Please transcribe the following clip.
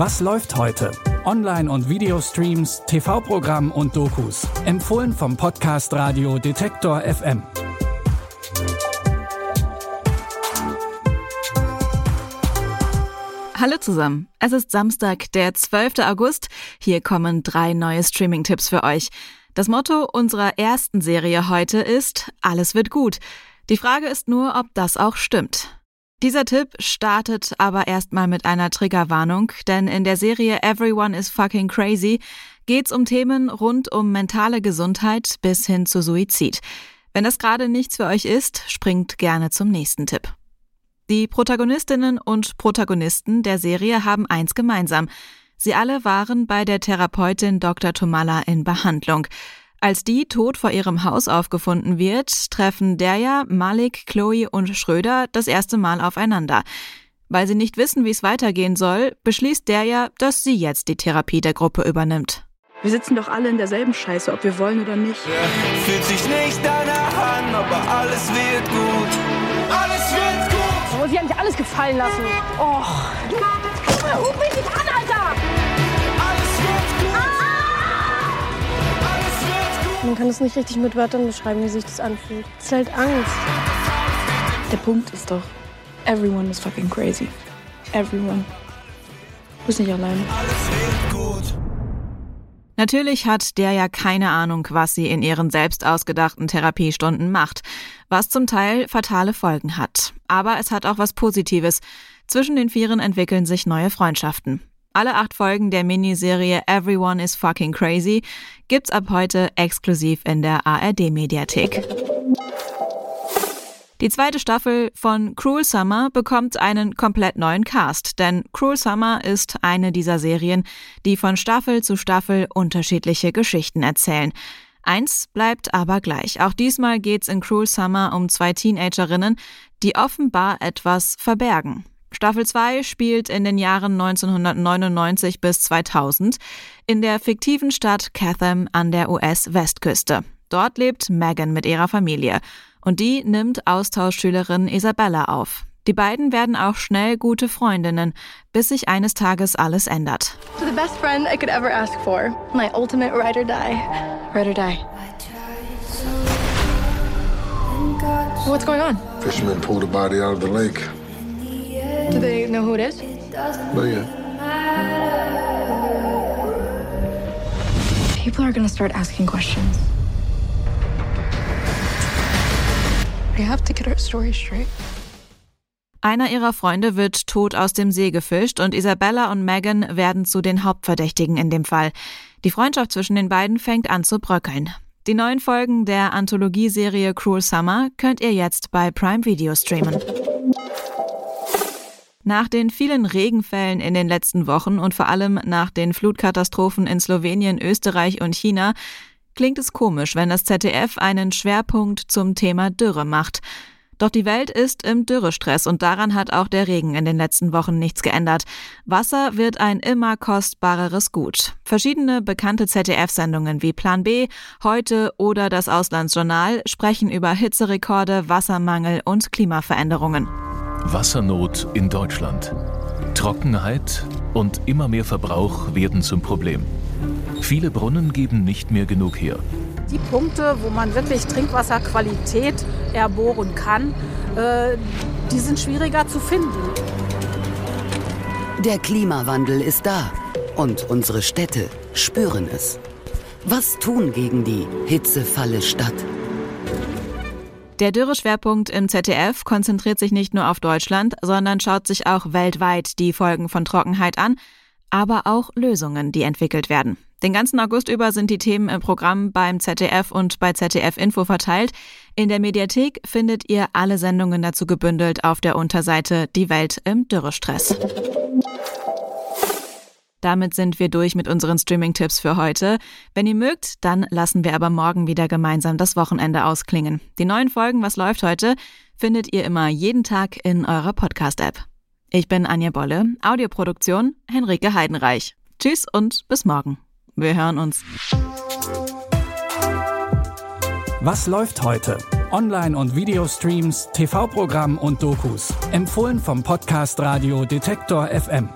Was läuft heute? Online- und Videostreams, TV-Programm und Dokus. Empfohlen vom Podcast Radio Detektor FM. Hallo zusammen. Es ist Samstag, der 12. August. Hier kommen drei neue Streaming-Tipps für euch. Das Motto unserer ersten Serie heute ist Alles wird gut. Die Frage ist nur, ob das auch stimmt. Dieser Tipp startet aber erstmal mit einer Triggerwarnung, denn in der Serie Everyone is fucking crazy geht's um Themen rund um mentale Gesundheit bis hin zu Suizid. Wenn das gerade nichts für euch ist, springt gerne zum nächsten Tipp. Die Protagonistinnen und Protagonisten der Serie haben eins gemeinsam. Sie alle waren bei der Therapeutin Dr. Tomala in Behandlung. Als die tot vor ihrem Haus aufgefunden wird, treffen Derja, Malik, Chloe und Schröder das erste Mal aufeinander. Weil sie nicht wissen, wie es weitergehen soll, beschließt Derja, dass sie jetzt die Therapie der Gruppe übernimmt. Wir sitzen doch alle in derselben Scheiße, ob wir wollen oder nicht. Fühlt sich nicht danach an, aber alles wird gut. Alles wird gut. Oh, sie haben sich alles gefallen lassen. Oh. Kann es nicht richtig mit Wörtern beschreiben, wie sich das anfühlt. Es ist halt Angst. Der Punkt ist doch, everyone is fucking crazy. Everyone. Du bist nicht alleine. Alles wird gut. Natürlich hat der ja keine Ahnung, was sie in ihren selbst ausgedachten Therapiestunden macht, was zum Teil fatale Folgen hat. Aber es hat auch was Positives. Zwischen den Vieren entwickeln sich neue Freundschaften. Alle acht Folgen der Miniserie Everyone is Fucking Crazy gibt's ab heute exklusiv in der ARD-Mediathek. Die zweite Staffel von Cruel Summer bekommt einen komplett neuen Cast, denn Cruel Summer ist eine dieser Serien, die von Staffel zu Staffel unterschiedliche Geschichten erzählen. Eins bleibt aber gleich. Auch diesmal geht's in Cruel Summer um zwei Teenagerinnen, die offenbar etwas verbergen. Staffel 2 spielt in den Jahren 1999 bis 2000 in der fiktiven Stadt Catham an der US-Westküste. Dort lebt Megan mit ihrer Familie und die nimmt Austauschschülerin Isabella auf. Die beiden werden auch schnell gute Freundinnen, bis sich eines Tages alles ändert. To the best friend I could ever ask for. My ultimate ride or die. Ride or die. What's going on? Fishermen pulled a body out of the lake. Do they know who it is? But yeah, People are gonna start asking questions. We have to get our story straight. Einer ihrer Freunde wird tot aus dem See gefischt und Isabella und Megan werden zu den Hauptverdächtigen in dem Fall. Die Freundschaft zwischen den beiden fängt an zu bröckeln. Die neuen Folgen der Anthologieserie Cruel Summer könnt ihr jetzt bei Prime Video streamen. Nach den vielen Regenfällen in den letzten Wochen und vor allem nach den Flutkatastrophen in Slowenien, Österreich und China klingt es komisch, wenn das ZDF einen Schwerpunkt zum Thema Dürre macht. Doch die Welt ist im Dürrestress und daran hat auch der Regen in den letzten Wochen nichts geändert. Wasser wird ein immer kostbareres Gut. Verschiedene bekannte ZDF-Sendungen wie Plan B, Heute oder das Auslandsjournal sprechen über Hitzerekorde, Wassermangel und Klimaveränderungen. Wassernot in Deutschland. Trockenheit und immer mehr Verbrauch werden zum Problem. Viele Brunnen geben nicht mehr genug her. Die Punkte, wo man wirklich Trinkwasserqualität erbohren kann, äh, die sind schwieriger zu finden. Der Klimawandel ist da und unsere Städte spüren es. Was tun gegen die Hitzefalle Stadt? Der Dürreschwerpunkt im ZDF konzentriert sich nicht nur auf Deutschland, sondern schaut sich auch weltweit die Folgen von Trockenheit an, aber auch Lösungen, die entwickelt werden. Den ganzen August über sind die Themen im Programm beim ZDF und bei ZDF Info verteilt. In der Mediathek findet ihr alle Sendungen dazu gebündelt auf der Unterseite Die Welt im Dürrestress. Damit sind wir durch mit unseren Streaming-Tipps für heute. Wenn ihr mögt, dann lassen wir aber morgen wieder gemeinsam das Wochenende ausklingen. Die neuen Folgen Was läuft heute findet ihr immer jeden Tag in eurer Podcast-App. Ich bin Anja Bolle, Audioproduktion Henrike Heidenreich. Tschüss und bis morgen. Wir hören uns. Was läuft heute? Online- und Videostreams, TV-Programm und Dokus. Empfohlen vom Podcast Radio Detektor FM.